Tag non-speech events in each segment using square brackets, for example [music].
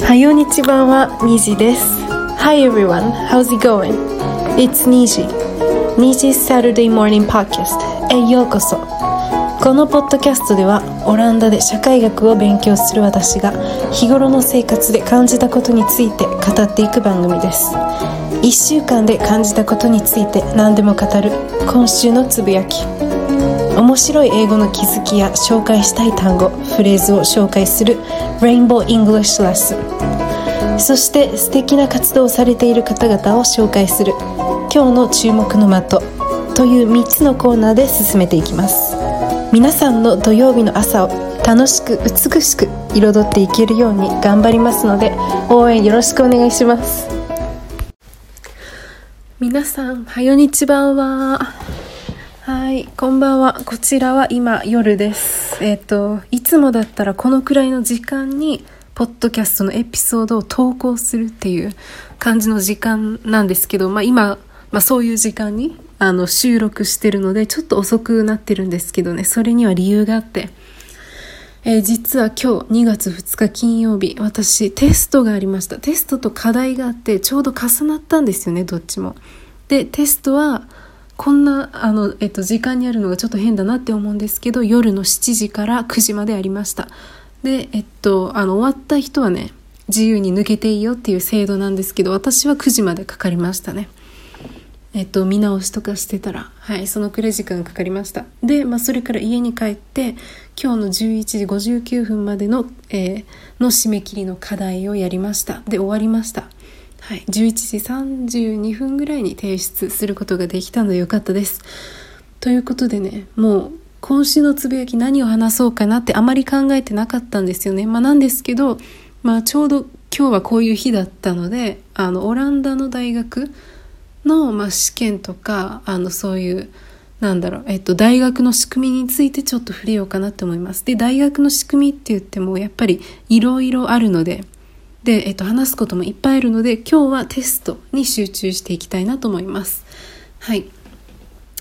はよにちばんはにじです Hi everyone, how's it going? It's Niji. Niji's Saturday Morning Podcast. へようこそ。このポッドキャストではオランダで社会学を勉強する私が日頃の生活で感じたことについて語っていく番組です。1週間で感じたことについて何でも語る今週のつぶやき。面白い英語の気づきや紹介したい単語フレーズを紹介する Rainbow English Lesson そして素敵な活動をされている方々を紹介する今日の注目の的。という3つのコーナーで進めていきます。皆さんの土曜日の朝を楽しく美しく彩っていけるように頑張りますので応援よろしくお願いします。皆さんはよにちばんは。はいこんばんは。こちらは今夜です。えっ、といつもだったらこのくらいの時間にポッドキャストのエピソードを投稿するっていう感じの時間なんですけど、まあ、今、まあ、そういう時間にあの収録してるのでちょっと遅くなってるんですけどね。それには理由があって。えー、実は今日2月2日金曜日私テストがありました。テストと課題があってちょうど重なったんですよねどっちも。でテストはこんなあの、えっと、時間にあるのがちょっと変だなって思うんですけど夜の7時から9時までありましたでえっとあの終わった人はね自由に抜けていいよっていう制度なんですけど私は9時までかかりましたねえっと、見直しとかしてたら、はい、そのくらい時間かかりました。で、まあ、それから家に帰って、今日の11時59分までの、えー、の締め切りの課題をやりました。で、終わりました。はい、11時32分ぐらいに提出することができたのでよかったです。ということでね、もう、今週のつぶやき何を話そうかなってあまり考えてなかったんですよね。まあ、なんですけど、まあ、ちょうど今日はこういう日だったので、あの、オランダの大学、の、まあ、試験とかあのそういうなんだろう、えっと、大学の仕組みについてちょっと触れようかなって思います。で大学の仕組みって言ってもやっぱりいろいろあるのでで、えっと、話すこともいっぱいあるので今日はテストに集中していきたいなと思います。はい。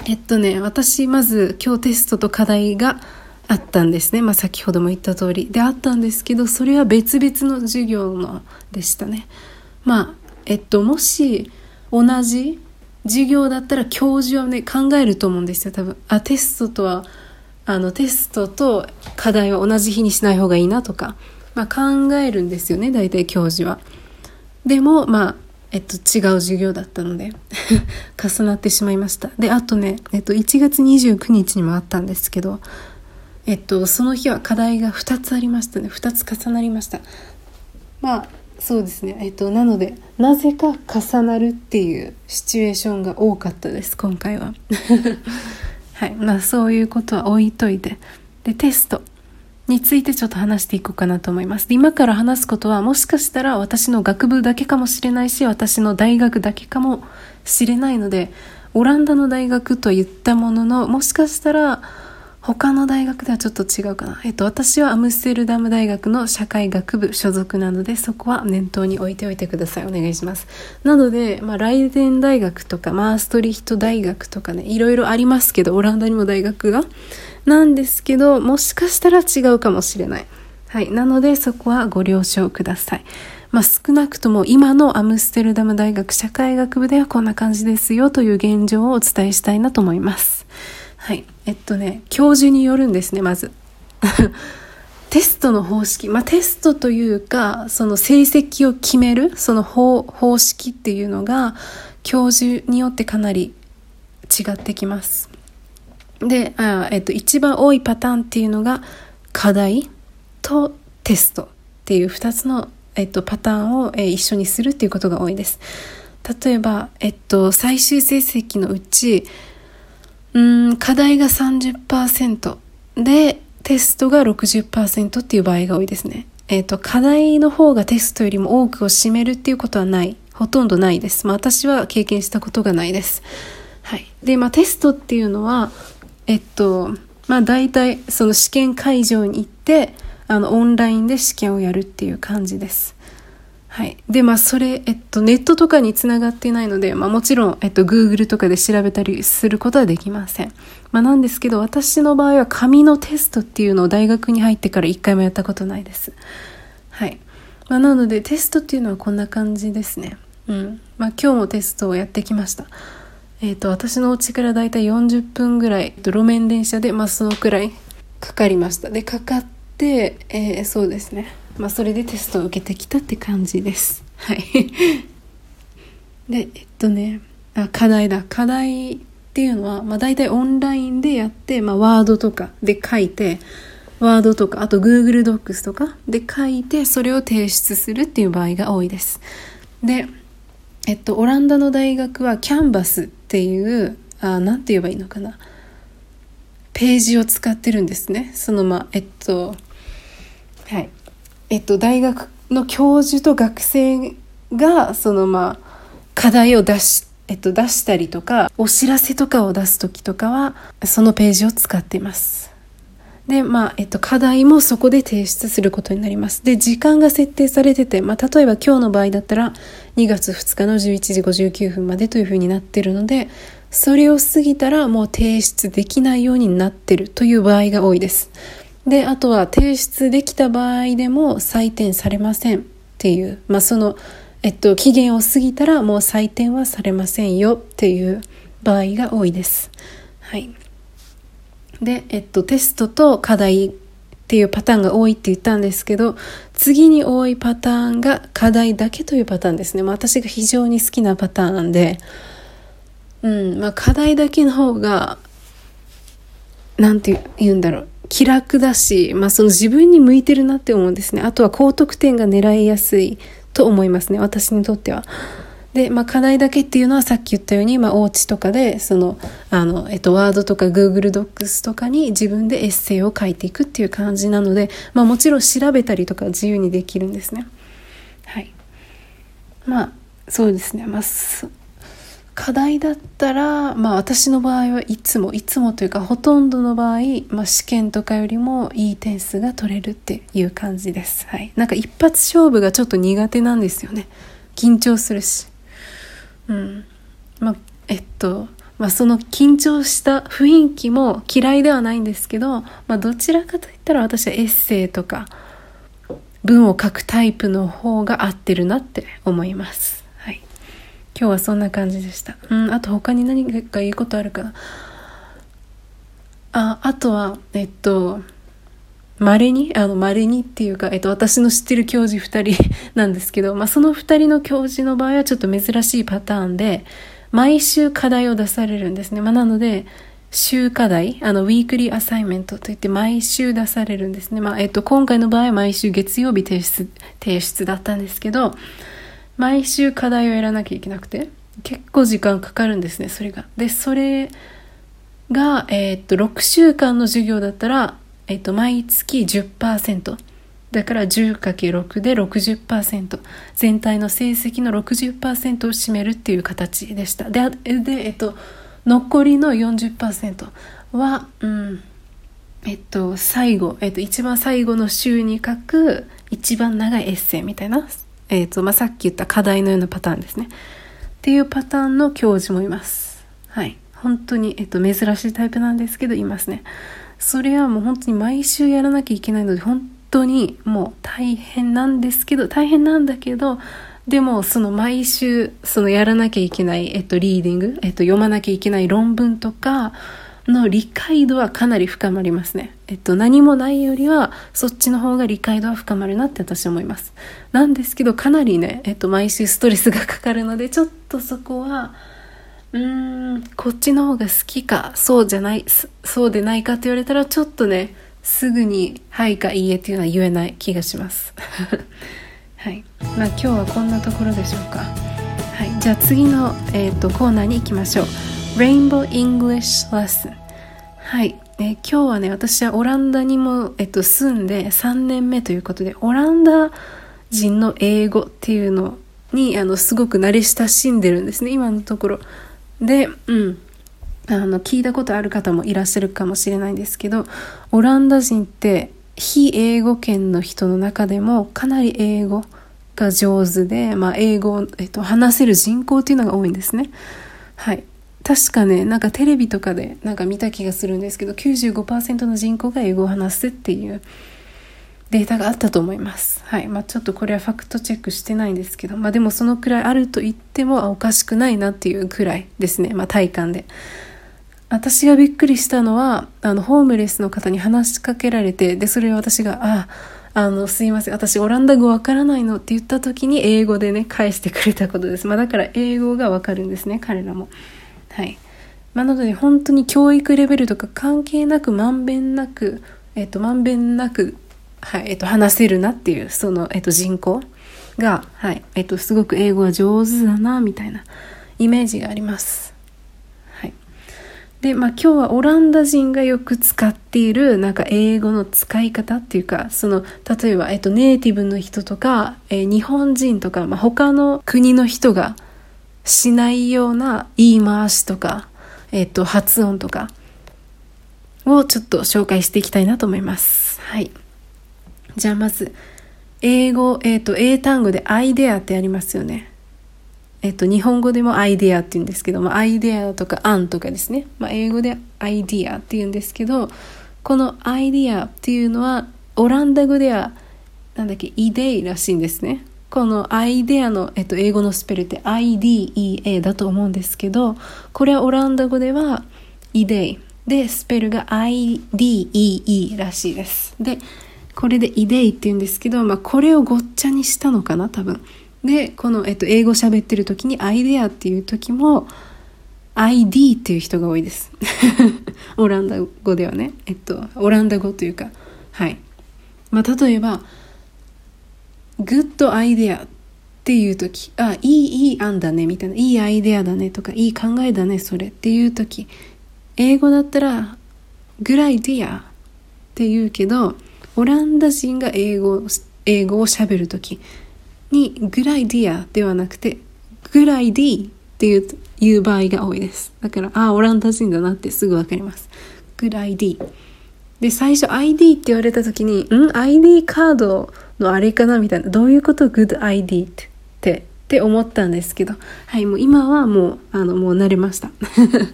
えっとね私まず今日テストと課題があったんですね、まあ、先ほども言った通り。であったんですけどそれは別々の授業のでしたね。まあえっともし同じ授業だったら教授はね考えると思うんですよ多分。あテストとはあのテストと課題は同じ日にしない方がいいなとか、まあ、考えるんですよね大体教授は。でもまあえっと、違う授業だったので [laughs] 重なってしまいました。であとね、えっと、1月29日にもあったんですけど、えっと、その日は課題が2つありましたね。2つ重なりました。まあそうですね。えっとなのでなぜか重なるっていうシチュエーションが多かったです今回は。[laughs] はい。まあそういうことは置いといて。でテスト。についてちょっと話していこうかなと思います。今から話すことはもしかしたら私の学部だけかもしれないし私の大学だけかもしれないのでオランダの大学と言ったもののもしかしたら他の大学ではちょっと違うかな。えっと、私はアムステルダム大学の社会学部所属なので、そこは念頭に置いておいてください。お願いします。なので、まあ、ライデン大学とか、マーストリヒト大学とかね、いろいろありますけど、オランダにも大学が。なんですけど、もしかしたら違うかもしれない。はい。なので、そこはご了承ください。まあ、少なくとも今のアムステルダム大学社会学部ではこんな感じですよという現状をお伝えしたいなと思います。はい。えっとね、教授によるんですね、まず。[laughs] テストの方式。まあ、テストというか、その成績を決める、その方方式っていうのが、教授によってかなり違ってきます。で、あえっと、一番多いパターンっていうのが、課題とテストっていう2つの、えっと、パターンを、え一緒にするっていうことが多いです。例えば、えっと、最終成績のうち、うん課題が30%でテストが60%っていう場合が多いですね。えっ、ー、と課題の方がテストよりも多くを占めるっていうことはないほとんどないです。まあ、私は経験したことがないです。はい。で、まあ、テストっていうのは、えっと、まあ、大体、その試験会場に行って、あの、オンラインで試験をやるっていう感じです。はい。で、まあ、それ、えっと、ネットとかにつながっていないので、まあ、もちろん、えっと、Google とかで調べたりすることはできません。まあ、なんですけど、私の場合は紙のテストっていうのを大学に入ってから一回もやったことないです。はい。まあ、なのでテストっていうのはこんな感じですね。うん。まあ今日もテストをやってきました。えっ、と、私のお家からだいたい40分ぐらい、路面電車で、まあそのくらいかかりました。で、かかって、えー、そうですね。まあそれでテストを受けてきたって感じです。はい。[laughs] で、えっとね、あ、課題だ。課題っていうのは、まあ大体オンラインでやって、まあワードとかで書いて、ワードとか、あと Google Docs とかで書いて、それを提出するっていう場合が多いです。で、えっと、オランダの大学はキャンバスっていう、あなんて言えばいいのかな。ページを使ってるんですね。そのまあ、えっと、はい。えっと、大学の教授と学生が、そのまあ、課題を出し、えっと、出したりとか、お知らせとかを出す時とかは、そのページを使っています。で、まあ、えっと、課題もそこで提出することになります。で、時間が設定されてて、まあ、例えば今日の場合だったら、2月2日の11時59分までというふうになってるので、それを過ぎたらもう提出できないようになってるという場合が多いです。で、あとは提出できた場合でも採点されませんっていう、まあ、その、えっと、期限を過ぎたらもう採点はされませんよっていう場合が多いです。はい。で、えっと、テストと課題っていうパターンが多いって言ったんですけど、次に多いパターンが課題だけというパターンですね。ま、私が非常に好きなパターンなんで、うん、まあ、課題だけの方が、なんて言うんだろう。気楽だし、まあ、その自分に向いてるなって思うんですね。あとは高得点が狙いやすいと思いますね。私にとっては。で、まあ、課題だけっていうのはさっき言ったように、まあ、お家とかで、その、あの、えっと、ワードとか Google Docs とかに自分でエッセイを書いていくっていう感じなので、まあ、もちろん調べたりとか自由にできるんですね。はい。まあ、そうですね。まあ、課題だったら、まあ私の場合はいつも、いつもというかほとんどの場合、まあ試験とかよりもいい点数が取れるっていう感じです。はい。なんか一発勝負がちょっと苦手なんですよね。緊張するし。うん。まあ、えっと、まあ、その緊張した雰囲気も嫌いではないんですけど、まあ、どちらかといったら私はエッセイとか文を書くタイプの方が合ってるなって思います。今日はそんな感じでした。うん、あと他に何か言うことあるかな。あ、あとは、えっと、稀に、あの、稀にっていうか、えっと、私の知ってる教授二人 [laughs] なんですけど、まあ、その二人の教授の場合はちょっと珍しいパターンで、毎週課題を出されるんですね。まあ、なので、週課題、あの、ウィークリーアサイメントといって毎週出されるんですね。まあ、えっと、今回の場合毎週月曜日提出、提出だったんですけど、毎週課題をやらなきゃいけなくて、結構時間かかるんですね、それが。で、それが、えー、っと、6週間の授業だったら、えっと、毎月10%。だから 10×6 で60%。全体の成績の60%を占めるっていう形でした。で、でえっと、残りの40%は、うん、えっと、最後、えっと、一番最後の週に書く一番長いエッセイみたいな、えっと、まあ、さっき言った課題のようなパターンですね。っていうパターンの教授もいます。はい。本当に、えっと、珍しいタイプなんですけど、いますね。それはもう本当に毎週やらなきゃいけないので、本当にもう大変なんですけど、大変なんだけど、でも、その毎週、そのやらなきゃいけない、えっと、リーディング、えっと、読まなきゃいけない論文とかの理解度はかなり深まりますね。えっと、何もないよりは、そっちの方が理解度は深まるなって私は思います。なんですけど、かなりね、えっと、毎週ストレスがかかるので、ちょっとそこは、うーん、こっちの方が好きか、そうじゃない、そうでないかって言われたら、ちょっとね、すぐに、はいかいいえっていうのは言えない気がします。[laughs] はい。まあ今日はこんなところでしょうか。はい。じゃあ次の、えーと、コーナーに行きましょう。Rainbow English Lesson。はい。えー、今日はね、私はオランダにも、えっと、住んで3年目ということで、オランダ人の英語っていうのに、あの、すごく慣れ親しんでるんですね、今のところ。で、うん。あの、聞いたことある方もいらっしゃるかもしれないんですけど、オランダ人って非英語圏の人の中でもかなり英語が上手で、まあ、英語を、えっと、話せる人口っていうのが多いんですね。はい。確かね、なんかテレビとかでなんか見た気がするんですけど、95%の人口が英語を話すっていう、データがあったと思います。はい。まあ、ちょっとこれはファクトチェックしてないんですけど、まあ、でもそのくらいあると言ってもおかしくないなっていうくらいですね。まあ、体感で。私がびっくりしたのは、あの、ホームレスの方に話しかけられて、で、それを私が、あ、あの、すいません、私オランダ語わからないのって言った時に英語でね、返してくれたことです。まあ、だから英語がわかるんですね、彼らも。はい。まあ、なので本当に教育レベルとか関係なく、まんべんなく、えっと、まんべんなくはい、えっと、話せるなっていう、その、えっと、人口が、はい、えっと、すごく英語が上手だな、みたいなイメージがあります。はい。で、まあ、今日はオランダ人がよく使っている、なんか英語の使い方っていうか、その、例えば、えっと、ネイティブの人とか、えー、日本人とか、まあ、他の国の人がしないような言い回しとか、えっと、発音とかをちょっと紹介していきたいなと思います。はい。じゃあまず、英語、えっ、と、英単語でアイデアってありますよね。えっ、と、日本語でもアイデアって言うんですけど、まあ、アイデアとかアンとかですね。まあ、英語でアイディアって言うんですけど、このアイディアっていうのは、オランダ語では、なんだっけ、イデイらしいんですね。このアイデアの、えっと、英語のスペルって IDEA だと思うんですけど、これはオランダ語ではイデイ。で、スペルが IDEE らしいです。で、これでイデイって言うんですけど、まあ、これをごっちゃにしたのかな多分。でこの、えっと、英語喋ってる時にアイデアっていう時も ID っていう人が多いです。[laughs] オランダ語ではね。えっとオランダ語というか。はい。まあ例えばグッドアイデアっていう時あいいいい案だねみたいないいアイデアだねとかいい考えだねそれっていう時英語だったらグライディアって言うけどオランダ人が英語英語を喋る時にグライディアではなくてグライディっていういう場合が多いです。だから、ああ、オランダ人だなってすぐわかります。グライディ。で、最初 ID って言われた時に、ん ?ID カードのあれかなみたいな。どういうこと ?Good ID って、って思ったんですけど。はい、もう今はもう、あの、もう慣れました。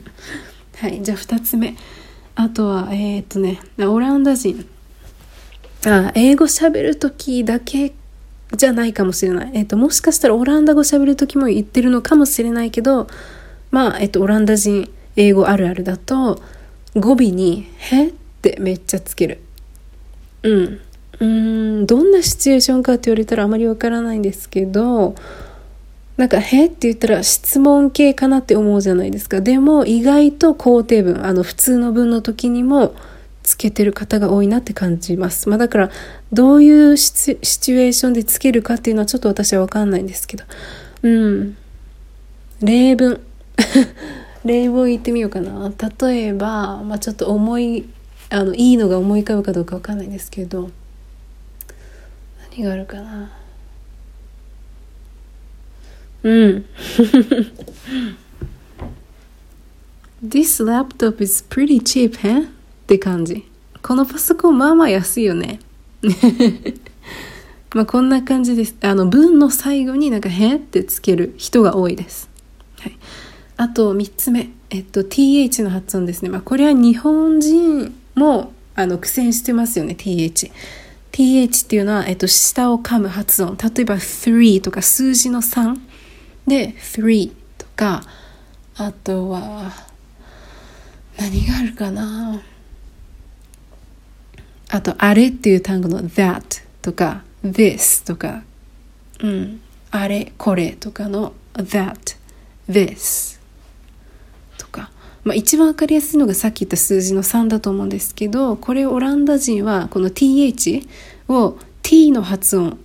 [laughs] はい、じゃあ二つ目。あとは、えー、っとね、オランダ人。あ英語喋る時だけじゃないかもしれない。えっ、と、もしかしたらオランダ語喋る時も言ってるのかもしれないけど、まあ、えっ、と、オランダ人英語あるあるだと、語尾に、へ？ってめっちゃつける。うん。うん、どんなシチュエーションかって言われたらあまりわからないんですけど、なんか、へって言ったら質問系かなって思うじゃないですか。でも、意外と肯定文、あの、普通の文の時にも、つけてる方が多いなって感じます。まあだから、どういうシチュエーションでつけるかっていうのはちょっと私はわかんないんですけど。うん。例文。[laughs] 例文言ってみようかな。例えば、まあちょっと思い、あの、いいのが思い浮かぶかどうかわかんないんですけど、何があるかな。うん。[laughs] This laptop is pretty cheap, huh? って感じ。このパソコンまあまあ安いよね。[laughs] まあこんな感じです。あの文の最後になんかへってつける人が多いです。はい。あと3つ目。えっと th の発音ですね。まあこれは日本人もあの苦戦してますよね。th。th っていうのは、えっと、下を噛む発音。例えば3とか数字の3で3とか、あとは、何があるかなあと、あれっていう単語の that とか this とか、うん、あれ、これとかの that, this、まあ、一番わかりやすいのがさっき言った数字の3だと思うんですけど、これオランダ人はこの th を t の発音、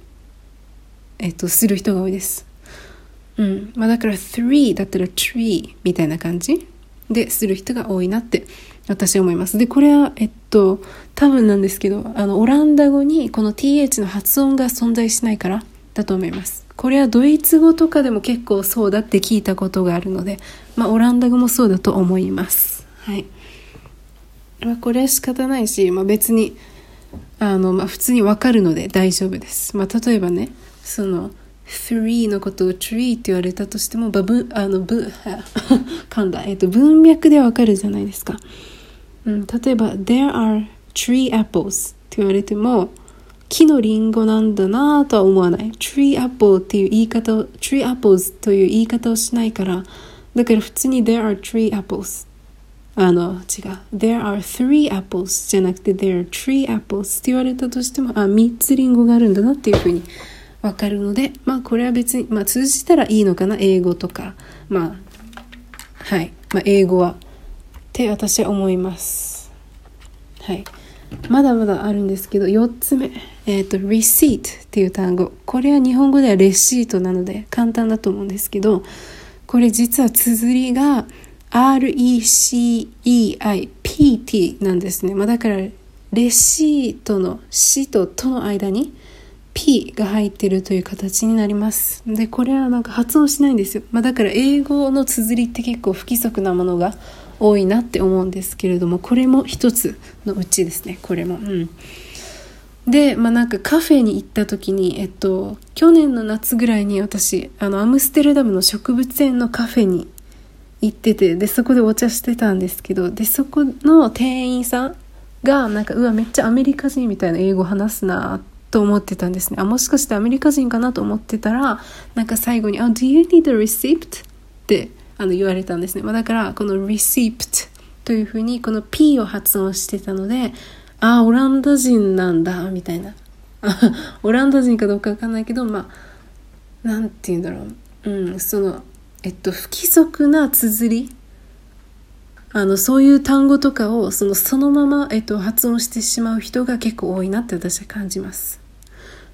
えっと、する人が多いです。うん。まあ、だから3だったら tree みたいな感じでする人が多いなって私は思います。で、これは、えっと、多分なんですけど、あの、オランダ語にこの th の発音が存在しないからだと思います。これはドイツ語とかでも結構そうだって聞いたことがあるので、まあ、オランダ語もそうだと思います。はい。まあ、これは仕方ないし、まあ、別に、あの、まあ、普通にわかるので大丈夫です。まあ、例えばね、その、three のことを tree って言われたとしても、ばぶ、あの、ぶ、[laughs] 噛んだ。えっと、文脈でわかるじゃないですか。うん、例えば「There are tree apples」って言われても木のリンゴなんだなぁとは思わない。tree apple っていう言い方を、tree apples という言い方をしないから、だから普通に there are tree apples あの、違う。there are three apples じゃなくて there are tree apples って言われたとしても、あ、三つリンゴがあるんだなっていうふうにわかるので、まあこれは別に、まあ通じたらいいのかな、英語とか。まあ、はい。まあ英語は。って私は思います。はい。まだまだあるんですけど、4つ目。えっ、ー、と、receipt っていう単語。これは日本語ではレシートなので簡単だと思うんですけど、これ実は綴りが RECEIPT なんですね。まあ、だから、レシートの死ととの間に P が入ってるという形になります。で、これはなんか発音しないんですよ。まあ、だから英語の綴りって結構不規則なものが多いなって思うんですけれどもこれも一つのうちですねこれも。うんで、まあなんかカフェに行った時に、えっと、去年の夏ぐらいに私、あの、アムステルダムの植物園のカフェに行ってて、で、そこでお茶してたんですけど、で、そこの店員さんが、なんか、うわ、めっちゃアメリカ人みたいな英語話すなと思ってたんですね。あ、もしかしてアメリカ人かなと思ってたら、なんか最後に、あ、Do you need a receipt? ってあの言われたんですね。まあ、だからこの receipt というふうにこの P を発音してたので、ああ、オランダ人なんだ、みたいな。[laughs] オランダ人かどうかわかんないけど、まあ、なんて言うんだろう。うん、その、えっと、不規則な綴り。あの、そういう単語とかを、その、そのまま、えっと、発音してしまう人が結構多いなって私は感じます。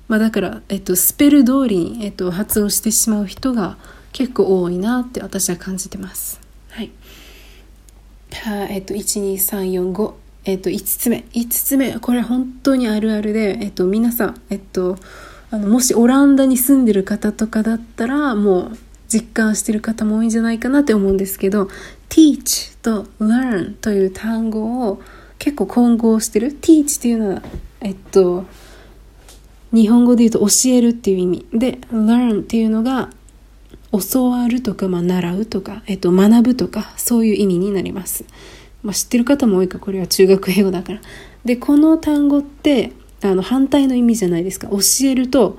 まあ、だから、えっと、スペル通りに、えっと、発音してしまう人が、結構多いなって私は感じてます。はい。はえっと、12345えっと、5つ目。5つ目。これ本当にあるあるで、えっと、皆さん、えっと、あの、もしオランダに住んでる方とかだったら、もう実感してる方も多いんじゃないかなって思うんですけど、teach と learn という単語を結構混合してる。teach っていうのは、えっと、日本語で言うと教えるっていう意味。で、learn っていうのが教わるとか、まあ、習うとか、えっと、学ぶとか、そういう意味になります。まあ、知ってる方も多いか、これは中学英語だから。で、この単語って、あの、反対の意味じゃないですか。教えると、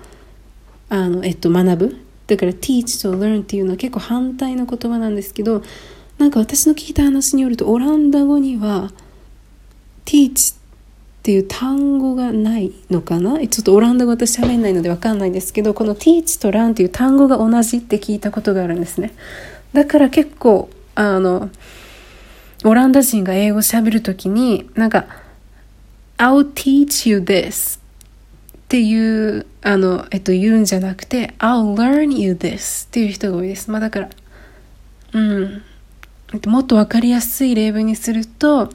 あの、えっと、学ぶ。だから、teach と learn っていうのは結構反対の言葉なんですけど、なんか私の聞いた話によると、オランダ語には、teach っていう単語がないのかな？ちょっとオランダ語私喋んないのでわかんないんですけど、この teach と learn っていう単語が同じって聞いたことがあるんですね。だから結構、あの、オランダ人が英語喋るときに、なんか、I'll teach you this っていう、あの、えっと、言うんじゃなくて、I'll learn you this っていう人が多いです。まあだから、うん。もっとわかりやすい例文にすると、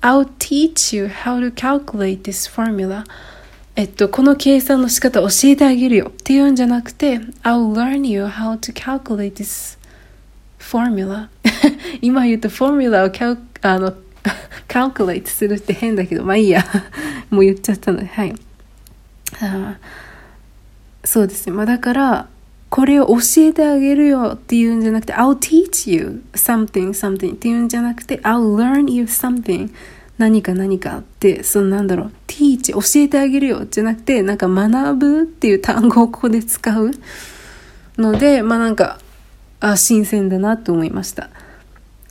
I'll teach you how to calculate this formula. えっと、この計算の仕方教えてあげるよっていうんじゃなくて、I'll learn you how to calculate this formula. [laughs] 今言うとフォーミュラをキャあの、[laughs] calculate するって変だけど、まあいいや。[laughs] もう言っちゃったので、はい。あそうですね。まあだから、これを教えてあげるよっていうんじゃなくて、I'll teach you something, something っていうんじゃなくて、I'll learn you something 何か何かって、そのなんだろう、teach 教えてあげるよじゃなくて、なんか学ぶっていう単語をここで使うので、まあなんか、あ、新鮮だなと思いました。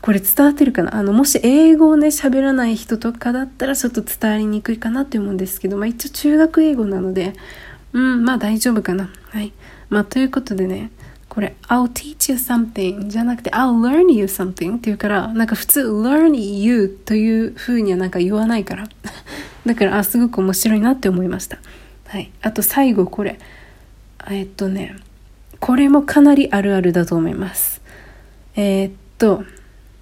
これ伝わってるかな？あの、もし英語をね、喋らない人とかだったらちょっと伝わりにくいかなって思うんですけど、まあ一応中学英語なので、うん、まあ大丈夫かな。はい。まあ、ということでね、これ、I'll teach you something じゃなくて I'll learn you something っていうから、なんか普通 learn you という風にはなんか言わないから。[laughs] だから、あ、すごく面白いなって思いました。はい。あと最後これ。えっとね、これもかなりあるあるだと思います。えー、っと、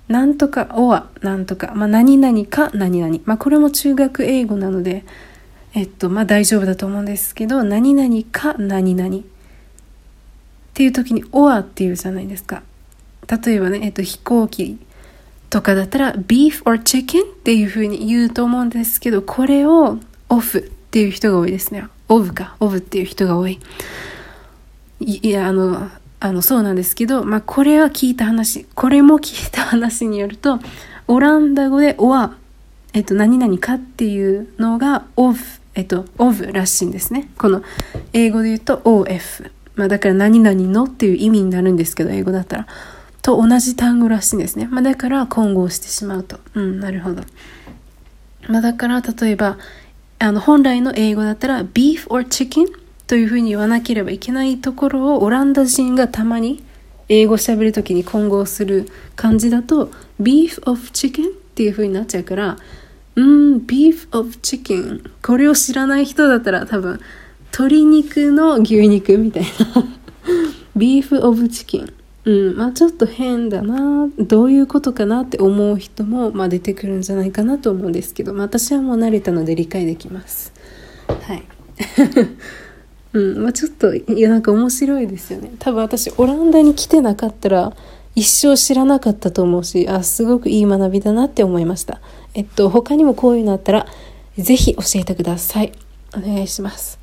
なんとか、おは、なんとか、まあ、何々か何々。まあ、これも中学英語なので、えっと、まあ、大丈夫だと思うんですけど、何々か何々。っていう時に「or」っていうじゃないですか例えばね、えっと、飛行機とかだったら beef or chicken っていう風に言うと思うんですけどこれを off っていう人が多いですね off か off っていう人が多いいやあのあのそうなんですけど、まあ、これは聞いた話これも聞いた話によるとオランダ語で or えっと、何々かっていうのが off えっと、of らしいんですね。この英語で言うと of。まあだから何々のっていう意味になるんですけど、英語だったら。と同じ単語らしいんですね。まあだから混合してしまうと。うん、なるほど。まあだから例えば、あの本来の英語だったら beef or chicken というふうに言わなければいけないところをオランダ人がたまに英語喋るときに混合する感じだと beef of chicken っていうふうになっちゃうからうん、beef of chicken これを知らない人だったら多分鶏肉の牛肉みたいな。[laughs] beef of chicken うん、まあちょっと変だな。どういうことかなって思う人も、まあ、出てくるんじゃないかなと思うんですけど、まあ、私はもう慣れたので理解できます。はい。うんまあ、ちょっといやなんか面白いですよね。多分私オランダに来てなかったら一生知らなかったと思うしあすごくいい学びだなって思いました。えっと他にもこういうのあったら是非教えてください。お願いします。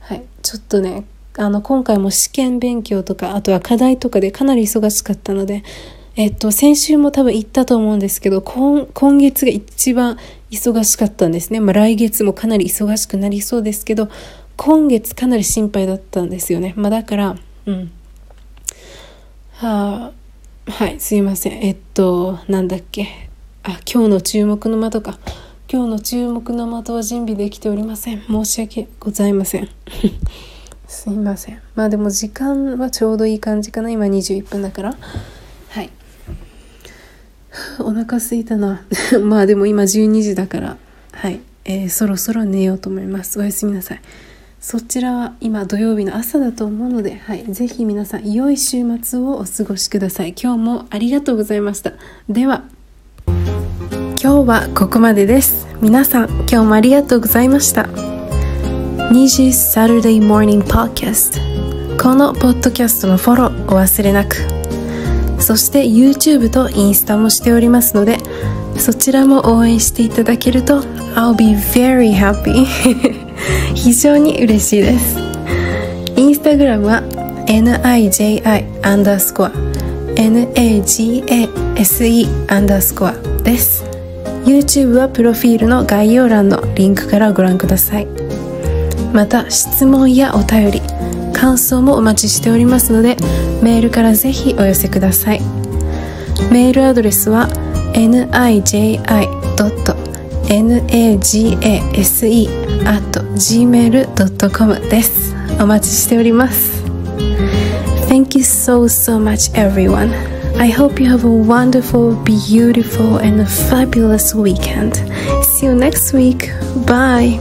はい。ちょっとねあの今回も試験勉強とかあとは課題とかでかなり忙しかったのでえっと先週も多分言ったと思うんですけど今今月が一番忙しかったんですね、まあ、来月もかなり忙しくなりそうですけど今月かなり心配だったんですよね。まあだから、うん。はあ、はい、すいません。えっと、なんだっけ。あ、今日の注目の的か。今日の注目の的は準備できておりません。申し訳ございません。[laughs] すいません。まあでも時間はちょうどいい感じかな。今21分だから。はい。お腹すいたな。[laughs] まあでも今12時だから。はい。えー、そろそろ寝ようと思います。おやすみなさい。そちらは今土曜日の朝だと思うので、はい、ぜひ皆さん良い週末をお過ごしください。今日もありがとうございました。では、今日はここまでです。皆さん、今日もありがとうございました。2時 Saturday Morning Podcast このポッドキャストのフォローお忘れなく。そして YouTube とインスタもしておりますので、そちらも応援していただけると I'll be very happy [laughs] 非常に嬉しいです。インスタグラムは niji アンダースコア nagase アンダースコアです。YouTube はプロフィールの概要欄のリンクからご覧ください。また質問やお便り感想もお待ちしておりますのでメールからぜひお寄せください。メールアドレスは niji. nagase.gmail.com ですお待ちしております Thank you so so much everyone I hope you have a wonderful, beautiful and a fabulous weekend. See you next week. Bye.